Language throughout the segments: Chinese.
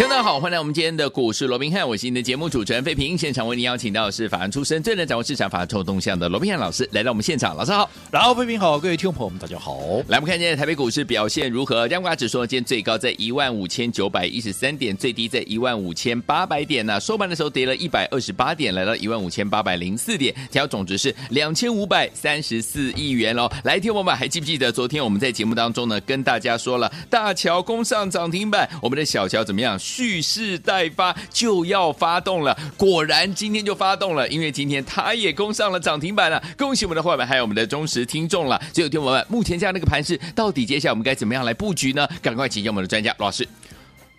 听众好，欢迎来我们今天的股市罗宾汉，我是您的节目主持人费平。现场为您邀请到的是法案出身、最能掌握市场法案臭动向的罗宾汉老师来到我们现场。老师好，然后费平好，各位听众朋友们大家好。来，我们看今天台北股市表现如何？加权指数今天最高在一万五千九百一十三点，最低在一万五千八百点呢、收盘的时候跌了一百二十八点，来到一万五千八百零四点，成交总值是两千五百三十四亿元喽。来，听我们还记不记得昨天我们在节目当中呢，跟大家说了大桥攻上涨停板，我们的小乔怎么样？蓄势待发就要发动了，果然今天就发动了，因为今天它也攻上了涨停板了，恭喜我们的伙伴，还有我们的忠实听众了。所以，听友们目前这样的一个盘势，到底接下来我们该怎么样来布局呢？赶快请教我们的专家罗老师。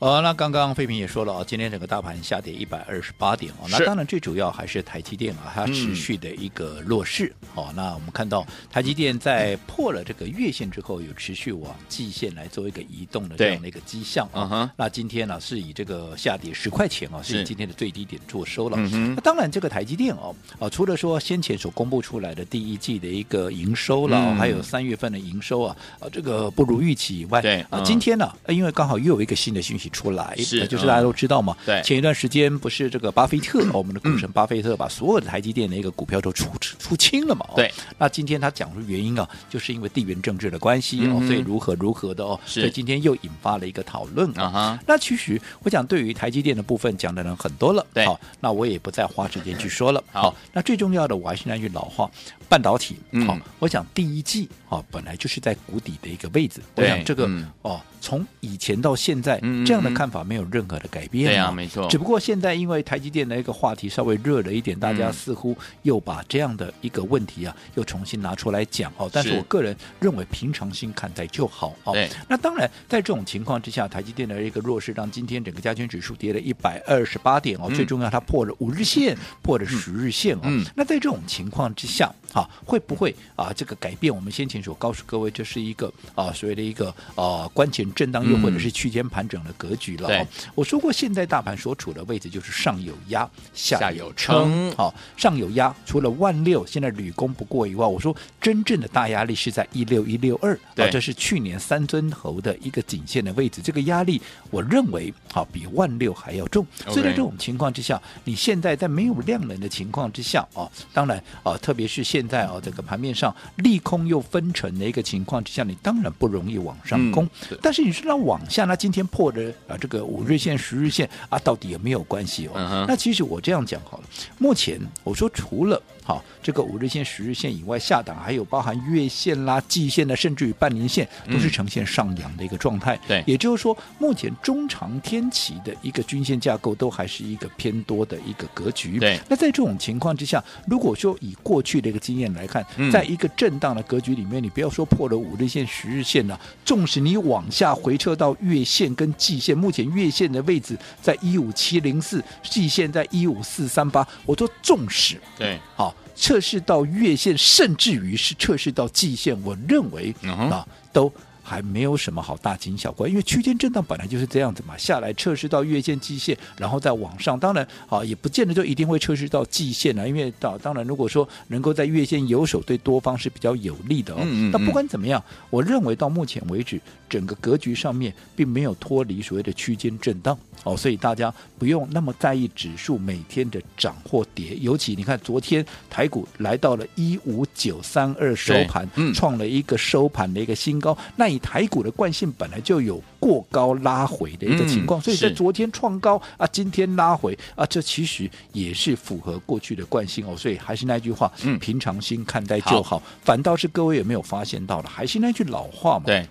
呃，那刚刚费平也说了啊，今天整个大盘下跌一百二十八点哦，那当然最主要还是台积电啊，它持续的一个弱势哦。嗯、那我们看到台积电在破了这个月线之后，有持续往季线来做一个移动的这样的一个迹象啊。对那今天呢，是以这个下跌十块钱啊，是以今天的最低点做收了。嗯、那当然，这个台积电哦，啊，除了说先前所公布出来的第一季的一个营收了，嗯、还有三月份的营收啊，啊，这个不如预期以外，对啊，今天呢，因为刚好又有一个新的讯息。出来，是，就是大家都知道嘛。对，前一段时间不是这个巴菲特，我们的股神巴菲特把所有的台积电的一个股票都出出清了嘛？对。那今天他讲出原因啊，就是因为地缘政治的关系哦，所以如何如何的哦，所以今天又引发了一个讨论啊。那其实我讲对于台积电的部分讲的人很多了，对。好，那我也不再花时间去说了。好，那最重要的我还是那句老话，半导体。好，我想第一季啊，本来就是在谷底的一个位置。我想这个哦。从以前到现在，这样的看法没有任何的改变。对啊，没错。只不过现在因为台积电的一个话题稍微热了一点，大家似乎又把这样的一个问题啊，又重新拿出来讲哦。但是我个人认为平常心看待就好哦。对。那当然，在这种情况之下，台积电的一个弱势让今天整个加权指数跌了一百二十八点哦。嗯、最重要，它破了五日线，破了十日线哦。嗯。那在这种情况之下，哈，会不会啊这个改变我们先前所告诉各位，这是一个啊所谓的一个啊关前。震荡又或者是区间盘整的格局了。嗯、我说过，现在大盘所处的位置就是上有压，下有撑。好，上有压，除了万六现在屡攻不过以外，我说真正的大压力是在一六一六二。啊，这是去年三尊头的一个颈线的位置。这个压力，我认为好比万六还要重。所以在这种情况之下，你现在在没有量能的情况之下啊，当然啊，特别是现在啊，这个盘面上利空又分成的一个情况之下，你当然不容易往上攻。嗯、但是你说那往下，那今天破的啊，这个五日线、十日线啊，到底有没有关系哦？Uh. 那其实我这样讲好了，目前我说除了。好，这个五日线、十日线以外，下档还有包含月线啦、季线的，甚至于半年线，都是呈现上扬的一个状态。对、嗯，也就是说，目前中长天期的一个均线架构都还是一个偏多的一个格局。对，那在这种情况之下，如果说以过去的一个经验来看，嗯、在一个震荡的格局里面，你不要说破了五日线、十日线了，纵使你往下回撤到月线跟季线，目前月线的位置在一五七零四，季线在一五四三八，我说纵使对，好。测试到月线，甚至于是测试到季线，我认为啊都。还没有什么好大惊小怪，因为区间震荡本来就是这样子嘛，下来测试到月线、季线，然后再往上。当然啊，也不见得就一定会测试到季线啊，因为到当然，如果说能够在月线有手，对多方是比较有利的哦。嗯嗯。那不管怎么样，我认为到目前为止，整个格局上面并没有脱离所谓的区间震荡哦，所以大家不用那么在意指数每天的涨或跌。尤其你看昨天台股来到了一五九三二收盘，嗯，创了一个收盘的一个新高，那以台股的惯性本来就有过高拉回的一个情况，嗯、所以在昨天创高啊，今天拉回啊，这其实也是符合过去的惯性哦。所以还是那句话，嗯、平常心看待就好。好，反倒是各位有没有发现到了？还是那句老话嘛，对，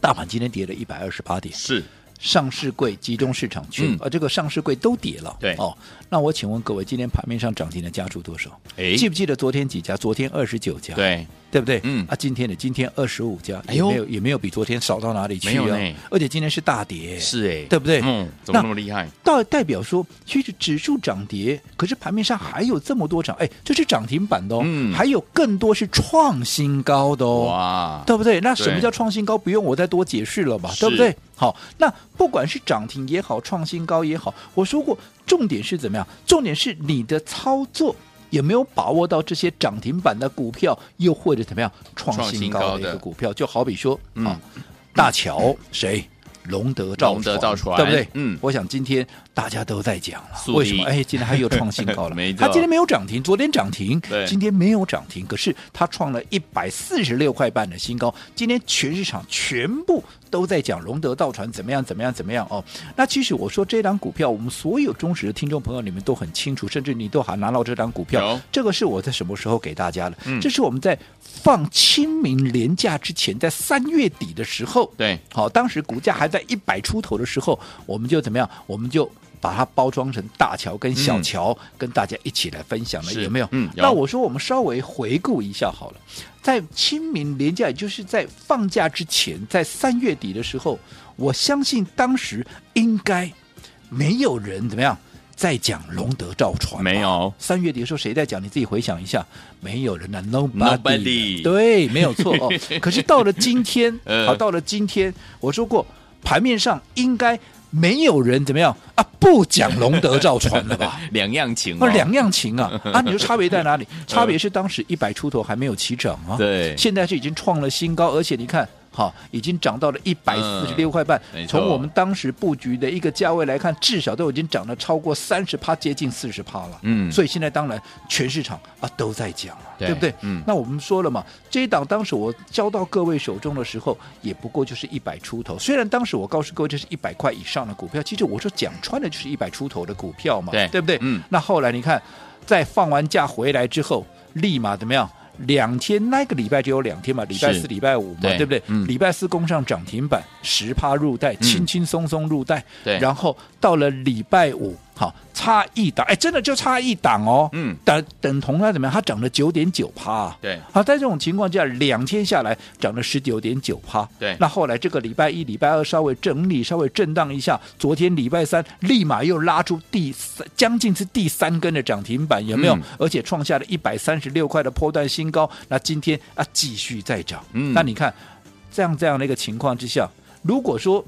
大盘今天跌了一百二十八点，是。上市柜集中市场区，嗯呃，这个上市柜都跌了。对哦，那我请问各位，今天盘面上涨停的家数多少？哎记不记得昨天几家？昨天二十九家。对，对不对？嗯啊，今天的今天二十五家，哎呦也没有也没有比昨天少到哪里去啊。而且今天是大跌，是哎，对不对？嗯，怎么那么厉害？代代表说，其实指数涨跌，可是盘面上还有这么多涨，哎，这是涨停板的哦，嗯还有更多是创新高的哦，哇，对不对？那什么叫创新高？不用我再多解释了吧，对不对？好，那不管是涨停也好，创新高也好，我说过，重点是怎么样？重点是你的操作。有没有把握到这些涨停板的股票，又或者怎么样创新高的一个股票？就好比说嗯啊，大桥谁？龙德造龙德造船对不对？嗯我想今天大家都在讲了，为什么？哎，今天还又创新高了。没错它今天没有涨停，昨天涨停，今天没有涨停，可是它创了一百四十六块半的新高。今天全市场全部都在讲龙德造船怎么样怎么样怎么样哦。那其实我说这档股票，我们所有忠实的听众朋友，你们都很清楚，甚至你都还拿到这档股票有。这个是我在什么时候给大家的？嗯这是我们在放清明连假之前，在三月底的时候。对，好，当时股价还在一百出头的时候，我们就怎么样？我们就把它包装成大桥跟小桥，跟大家一起来分享了，有没有？嗯有那我说我们稍微回顾一下好了，在清明连假，也就是在放假之前，在三月底的时候，我相信当时应该没有人怎么样。在讲龙德造船没有三月底的时候谁在讲？你自己回想一下，没有人啊，nobody，, Nobody 对，没有错哦。可是到了今天，呃 好，到了今天，我说过盘面上应该没有人怎么样啊？不讲龙德造船了吧？两样情啊，哦，两样情啊！啊，你说差别在哪里？差别是当时一百出头还没有起涨啊，对现在是已经创了新高，而且你看。好，已经涨到了一百四十六块半。嗯从我们当时布局的一个价位来看，至少都已经涨了超过三十趴，接近四十趴了。嗯所以现在当然全市场啊都在讲了，对不对？嗯那我们说了嘛，这一档当时我交到各位手中的时候，也不过就是一百出头。虽然当时我告诉各位这是一百块以上的股票，其实我说讲穿的就是一百出头的股票嘛，对对不对？嗯那后来你看，在放完假回来之后，立马怎么样？两天那个礼拜就有两天嘛，礼拜四、礼拜五嘛，对对不对？嗯礼拜四攻上涨停板，十趴入袋，轻轻松松入袋。对然后到了礼拜五，好差一档，哎，真的就差一档哦。嗯等等同它怎么样？它涨了九点九趴。对好，在这种情况下，两天下来涨了十九点九趴。对那后来这个礼拜一、礼拜二稍微整理、稍微震荡一下，昨天礼拜三立马又拉出第三，将近是第三根的涨停板，有没有？嗯而且创下了一百三十六块的波段新高。那今天啊，继续再涨。嗯那你看这样这样的一个情况之下，如果说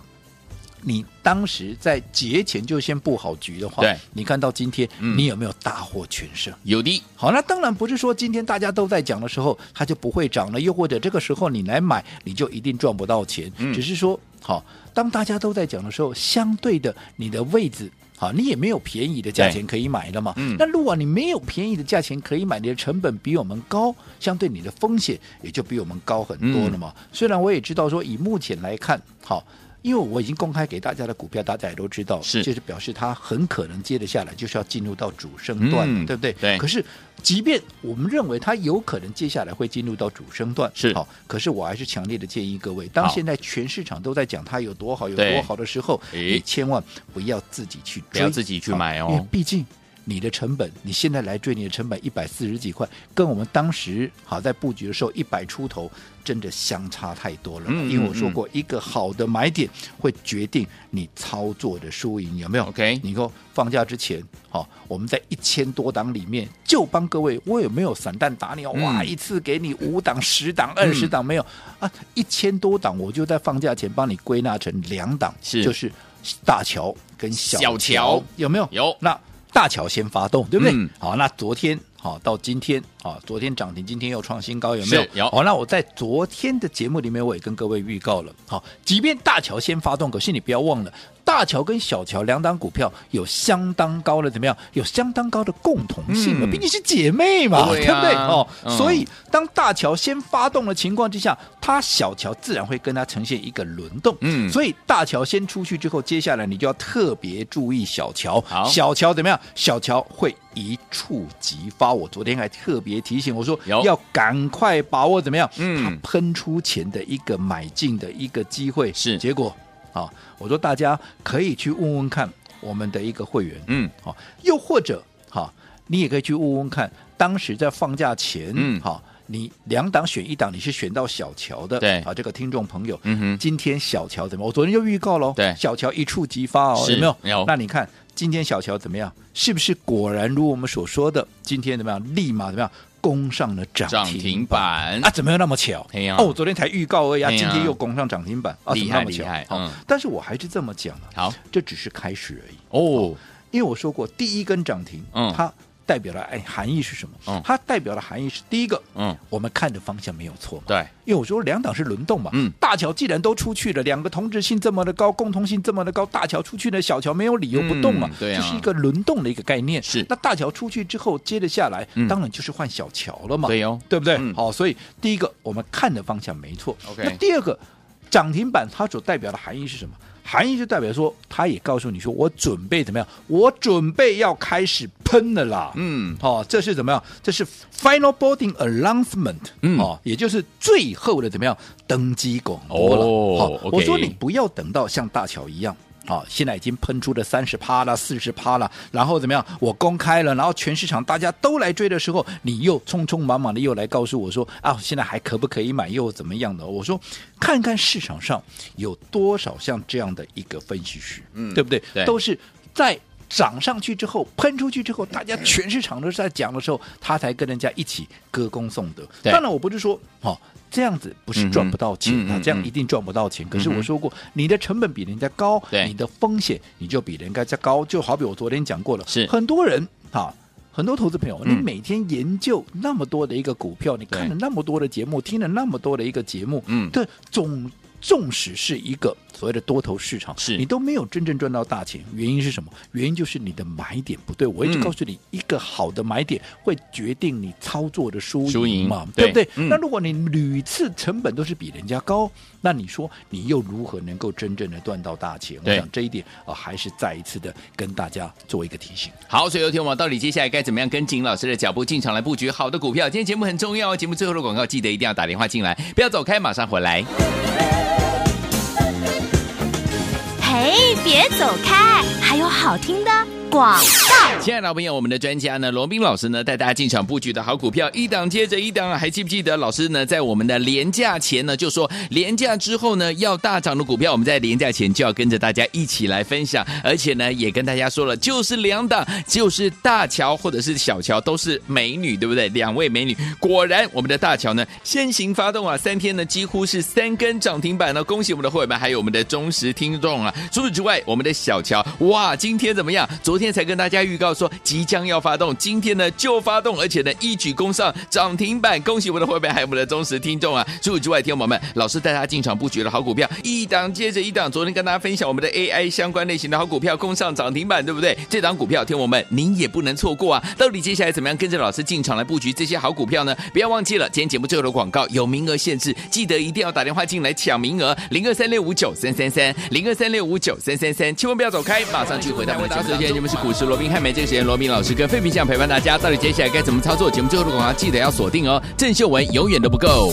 你当时在节前就先布好局的话，对你看到今天，嗯你有没有大获全胜？有的，好，那当然不是说今天大家都在讲的时候，它就不会涨了，又或者这个时候你来买，你就一定赚不到钱。嗯只是说，好，当大家都在讲的时候，相对的你的位置。好，你也没有便宜的价钱可以买了嘛。嗯那如果你没有便宜的价钱可以买，你的成本比我们高，相对你的风险也就比我们高很多了嘛。嗯虽然我也知道说，以目前来看，好。因为我已经公开给大家的股票，大家也都知道，是。就是表示它很可能接得下来就是要进入到主升段对不对？对。可是，即便我们认为它有可能接下来会进入到主升段，是。好，可是我还是强烈的建议各位，当现在全市场都在讲它有多好、有多好的时候，你千万不要自己去追，不要自己去买哦。因为毕竟。你的成本，你现在来追你的成本一百四十几块，跟我们当时好在布局的时候一百出头，真的相差太多了。嗯因为我说过，一个好的买点会决定你操作的输赢，有没有 OK 你说放假之前，好，我们在一千多档里面就帮各位，我有没有散弹打鸟？哇，嗯一次给你五档、十档、二十档没有啊？一千多档，我就在放假前帮你归纳成两档，是就是大桥跟小小桥有没有？有那大桥先发动，对不对？嗯好，那昨天好到今天，啊，昨天涨停，今天又创新高，有没有？有好，那我在昨天的节目里面，我也跟各位预告了，好，即便大桥先发动，可是你不要忘了。大桥跟小桥两档股票有相当高的怎么样？有相当高的共同性的，嗯毕竟是姐妹嘛，对啊不对？哦，嗯所以当大桥先发动的情况之下，它小桥自然会跟它呈现一个轮动。嗯所以大桥先出去之后，接下来你就要特别注意小桥。好小桥怎么样？小桥会一触即发。我昨天还特别提醒我说，要赶快把握怎么样？嗯它喷出前的一个买进的一个机会。是结果。好，我说大家可以去问问看我们的一个会员，嗯，好，又或者好，你也可以去问问看，当时在放假前，嗯，好。你两档选一档，你是选到小乔的，对啊，这个听众朋友，嗯哼，今天小乔怎么？我昨天就预告喽，对，小乔一触即发哦，有没有？有。那你看今天小乔怎么样？是不是果然如我们所说的，今天怎么样？立马怎么样？攻上了涨停板啊？怎么又那么巧？哦，昨天才预告而已，今天又攻上涨停板，啊，怎么那么巧。嗯，但是我还是这么讲啊，好，这只是开始而已哦，因为我说过，第一根涨停，嗯，它。代表了哎含义是什么？嗯，它代表的含义是第一个，嗯，我们看的方向没有错嘛。对，因为我说两党是轮动嘛。嗯，大桥既然都出去了，两个同质性这么的高，共同性这么的高，大桥出去呢，小桥没有理由不动嘛。对啊，这是一个轮动的一个概念。是，那大桥出去之后，接着下来，当然就是换小桥了嘛。对哦，对不对？好，所以第一个我们看的方向没错。OK，那第二个涨停板它所代表的含义是什么？含义就代表说，他也告诉你说，我准备怎么样？我准备要开始喷了啦。嗯，哦，这是怎么样？这是 final boarding announcement。嗯，哦，也就是最后的怎么样登机广播了。哦，我说你不要等到像大乔一样。好、哦，现在已经喷出了三十趴了，四十趴了，然后怎么样？我公开了，然后全市场大家都来追的时候，你又匆匆忙忙的又来告诉我说啊，现在还可不可以买？又怎么样的？我说，看看市场上有多少像这样的一个分析师，嗯，对不对？对，都是在涨上去之后，喷出去之后，大家全市场都是在讲的时候，他才跟人家一起歌功颂德。当然，我不是说哦。这样子不是赚不到钱啊！这样一定赚不到钱。可是我说过，你的成本比人家高，你的风险你就比人家高。就好比我昨天讲过了，是很多人哈，很多投资朋友，你每天研究那么多的一个股票，你看了那么多的节目，听了那么多的一个节目，嗯，对，总纵使是一个所谓的多头市场，是你都没有真正赚到大钱。原因是什么？原因就是你的买点不对。我一直告诉你，一个好的买点会决定你操作的输赢嘛，对不对？那如果你屡次成本都是比人家高，那你说你又如何能够真正的赚到大钱？我想这一点啊，还是再一次的跟大家做一个提醒。好，所以有听我们到底接下来该怎么样跟紧老师的脚步进场来布局好的股票？今天节目很重要哦，节目最后的广告记得一定要打电话进来，不要走开，马上回来。哎，别走开，还有好听的广告，亲爱的朋友，我们的专家呢，罗宾老师呢，带大家进场布局的好股票，一档接着一档，还记不记得老师呢，在我们的廉价前呢，就说廉价之后呢，要大涨的股票，我们在廉价前就要跟着大家一起来分享，而且呢，也跟大家说了，就是两档，就是大乔或者是小乔，都是美女，对不对？两位美女，果然我们的大乔呢，先行发动啊，三天呢几乎是三根涨停板呢，恭喜我们的会员们，还有我们的忠实听众啊。除此之外，我们的小乔，哇，今天怎么样？昨昨天才跟大家预告说即将要发动，今天呢就发动，而且呢一举攻上涨停板，恭喜我们的会员还有我们的忠实听众啊！除此之外，听众朋友们，老师带大家进场布局的好股票，一档接着一档。昨天跟大家分享我们的 AI 相关类型的好股票攻上涨停板，对不对？这档股票，听我们您也不能错过啊！到底接下来怎么样跟着老师进场来布局这些好股票呢？不要忘记了，今天节目最后的广告有名额限制，记得一定要打电话进来抢名额，零二三六五九三三三，零二三六五九三三三，千万不要走开，马上去回答我们的节目。是股市。罗宾汉梅这个时间，罗宾老师跟费平想陪伴大家，到底接下来该怎么操作？节目最后的广告记得要锁定哦。郑秀文永远都不够。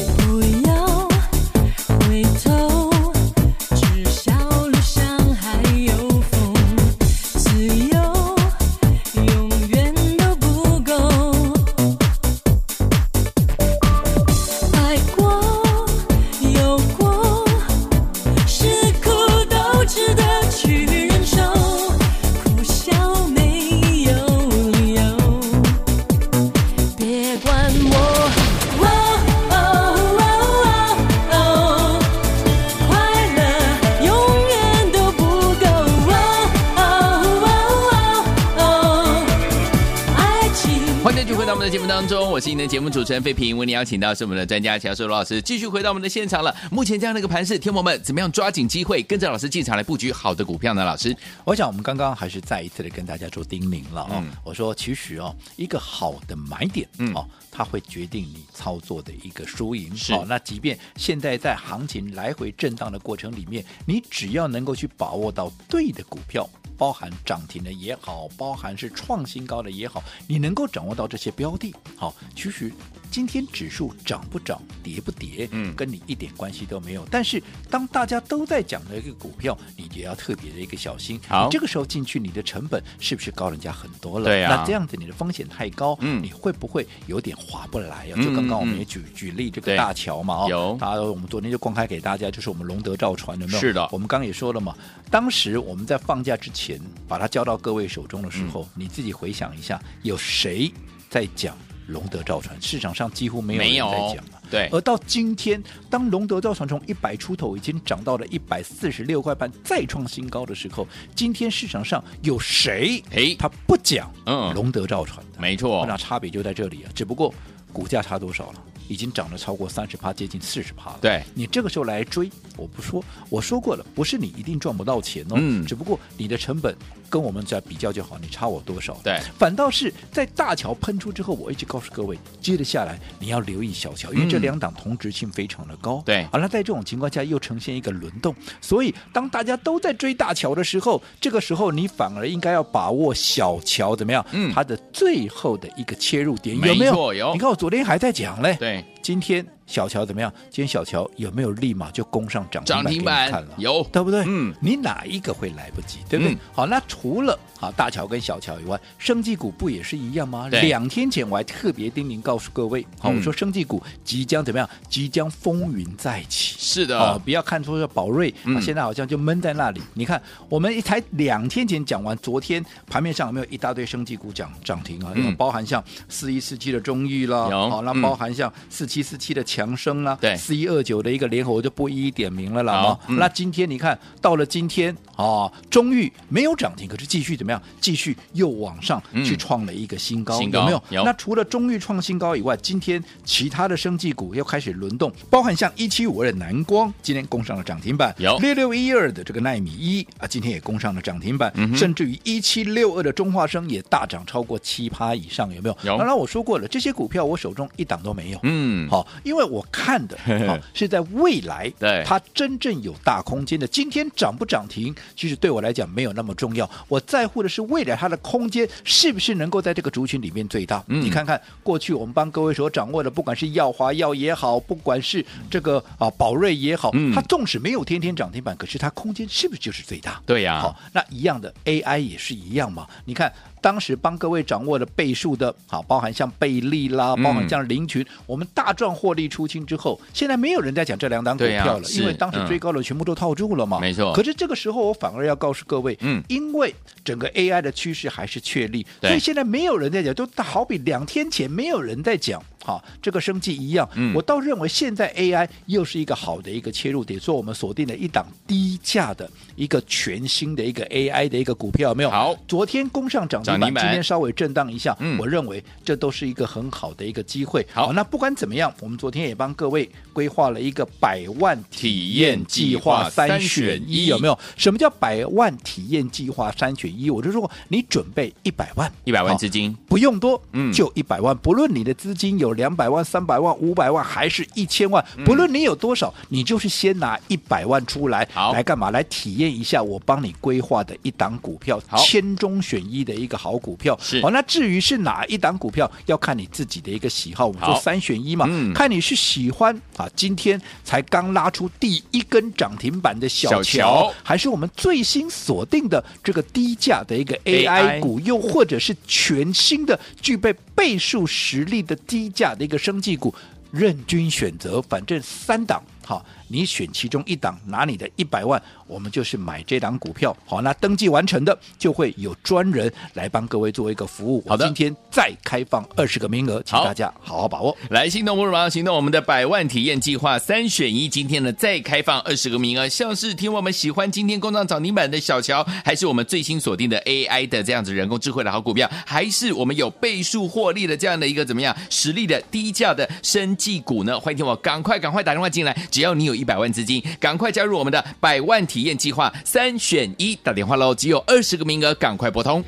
我是今天的节目主持人费平，为您邀请到是我们的专家乔硕罗老师，继续回到我们的现场了。目前这样的一个盘势，天友们怎么样抓紧机会，跟着老师进场来布局好的股票呢？老师，我想我们刚刚还是再一次的跟大家做叮咛了啊、哦。嗯、我说其实哦，一个好的买点，嗯，哦，它会决定你操作的一个输赢。是、哦，那即便现在在行情来回震荡的过程里面，你只要能够去把握到对的股票。包含涨停的也好，包含是创新高的也好，你能够掌握到这些标的，好，其实今天指数涨不涨、跌不跌，嗯。跟你一点关系都没有。但是当大家都在讲的一个股票，你也要特别的一个小心。好。你这个时候进去，你的成本是不是高人家很多了？对啊。那这样子你的风险太高，嗯。你会不会有点划不来就刚刚我们嗯。也举举例这个大桥嘛，哦，有大家我们昨天就公开给大家，就是我们龙德造船有没有？是的。我们刚刚也说了嘛，当时我们在放假之前把它交到各位手中的时候，你自己回想一下，有谁在讲龙德造船？市场上几乎没有人在讲了。对而到今天，当龙德造船从一百出头已经涨到了一百四十六块半，再创新高的时候，今天市场上有谁？诶他不讲嗯龙德造船的？没错那差别就在这里啊，只不过股价差多少了？已经涨了超过三十趴，接近四十趴了。对你这个时候来追，我不说，我说过了，不是你一定赚不到钱哦，嗯只不过你的成本跟我们在比较就好，你差我多少？对反倒是在大桥喷出之后，我一直告诉各位，接着下来你要留意小桥，因为这嗯两档同质性非常的高。对好了，在这种情况下又呈现一个轮动，所以当大家都在追大桥的时候，这个时候你反而应该要把握小桥怎么样？嗯它的最后的一个切入点没有没有？有你看我昨天还在讲嘞，对，今天小乔怎么样？今天小乔有没有立马就攻上涨涨停停板了？有对不对？嗯你哪一个会来不及？对不对？嗯好，那除了啊大乔跟小乔以外，生技股不也是一样吗？两天前我还特别叮咛告诉各位，好，嗯我说生技股即将怎么样？即将风云再起。是的，哦，不要看出是宝瑞、嗯啊，现在好像就闷在那里。你看，我们才两天前讲完，昨天盘面上有没有一大堆生技股涨涨停啊？嗯有包含像四一四七的中裕啦，有好，那嗯包含像四七四七的强生啦，对四一二九的一个联合，我就不一一点名了啦。哦嗯那今天你看到了今天啊，中裕没有涨停，可是继续怎么样？继续又往上嗯去创了一个新高，新高有没有？有那除了中裕创新高以外，今天其他的生技股又开始轮动，包含像一七五二的南光，今天攻上了涨停板，有六六一二的这个奈米一啊，今天也攻上了涨停板，嗯甚至于一七六二的中化生也大涨超过七趴以上，有没有？有当然我说过了，这些股票我手中一档都没有。嗯，好，因为我看的好 是在未来，对它真正有大空间的。今天涨不涨停，其实对我来讲没有那么重要。我在乎的是未来它的空间是不是能够在这个族群里面最大。嗯你看看过去我们帮各位所掌握的，不管是耀华药也好，不管是这个啊宝瑞也好，嗯它纵使没有天天涨停板，可是它空间是不是就是最大？对呀好，那一样的 AI 也是一样嘛。你看当时帮各位掌握的倍数的，好，包含像贝利啦，嗯包含像林群，我们大赚获利出清之后，现在没有人在讲这两档股票了，是因为当时追高的全部都套住了嘛。没错可是这个时候我反而要告诉各位，嗯因为整个 AI 的趋势还是确立，所以现在没有人在讲，都好比两天前没有人在讲。好，这个生计一样，嗯我倒认为现在 AI 又是一个好的一个切入点，所以我们锁定了一档低价的一个全新的一个 AI 的一个股票，有没有？好昨天攻上涨停板，今天稍微震荡一下，嗯我认为这都是一个很好的一个机会。好那不管怎么样，我们昨天也帮各位规划了一个百万体验计划三三选一选一，有没有？什么叫百万体验计划三选一？我就说你准备一百万，一百万资金，不用多，嗯就一百万。不论你的资金有两百万、三百万、五百万，还是一千万，不论你有多少，你就是先拿一百万出来，好。来干嘛？来体验一下我帮你规划的一档股票，好。千中选一的一个好股票。是。好，那至于是哪一档股票，要看你自己的一个喜好。我们好。说三选一嘛，嗯。看你是喜欢啊，今天才刚拉出第一根涨停板的小小乔乔，还是我们最新锁定的这个低价的一个 AI AI 股，又或者是全新的具备倍数实力的低价下的一个生技股，任君选择，反正三档，好，你选其中一档，拿你的一百万，我们就是买这档股票，好，那登记完成的就会有专人来帮各位做一个服务。好的今天再开放二十个名额，请大家好好把握。来，心动不如马上行动！我们的百万体验计划三选一，今天呢再开放二十个名额，像是听我们喜欢今天工厂涨停板的小乔，还是我们最新锁定的 AI 的这样子人工智慧的好股票，还是我们有倍数获利的这样的一个怎么样实力的低价的生技股呢？欢迎听我赶快赶快打电话进来，只要你有一百万资金，赶快加入我们的百万体验计划三选一，打电话喽，只有二十个名额，赶快拨通。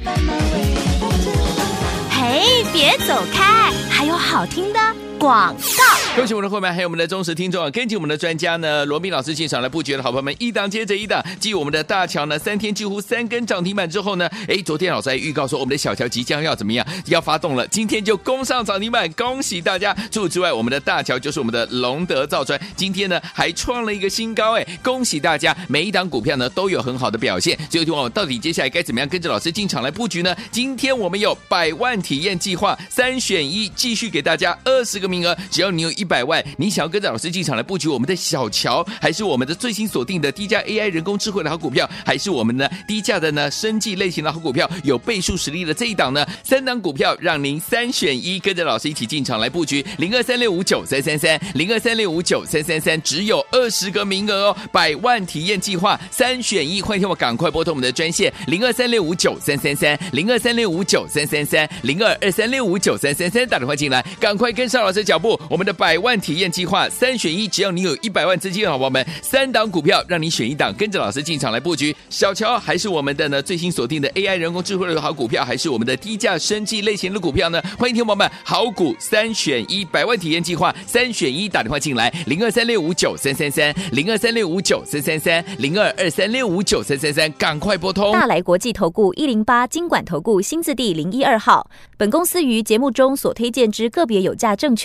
嘿，别走开，还有好听的广告。恭喜我们的会员，还有我们的忠实听众啊！根据我们的专家呢，罗宾老师进场来布局的好朋友们，一档接着一档。继我们的大乔呢，三天几乎三根涨停板之后呢，哎，昨天老师还预告说，我们的小乔即将要怎么样，要发动了。今天就攻上涨停板，恭喜大家！除此之外，我们的大乔就是我们的龙德造船，今天呢还创了一个新高，哎，恭喜大家！每一档股票呢都有很好的表现。最后听我到底接下来该怎么样跟着老师进场来布局呢？今天我们有百万体验计划三选一，继续给大家二十个名名额，只要你有一百万，你想要跟着老师进场来布局我们的小乔，还是我们的最新锁定的低价 AI 人工智慧的好股票，还是我们呢低价的呢生技类型的好股票，有倍数实力的这一档呢？三档股票让您三选一，跟着老师一起进场来布局零二三六五九三三三零二三六五九三三三，只有二十个名额哦，百万体验计划三选一，欢迎听我赶快拨通我们的专线零二三六五九三三三零二三六五九三三三零二二三六五九三三三，打电话进来，赶快跟上老师脚步，我们的百万体验计划三选一，只要你有一百万资金，好宝宝们，三档股票让你选一档，跟着老师进场来布局。小乔还是我们的呢最新锁定的 AI 人工智慧的好股票，还是我们的低价生计类型的股票呢？欢迎听宝宝们，好股三选一，百万体验计划三选一，打电话进来零二三六五九三三三零二三六五九三三三零二二三六五九三三三，赶快拨通。大来国际投顾一零八金管投顾新字第零一二号，本公司于节目中所推荐之个别有价证券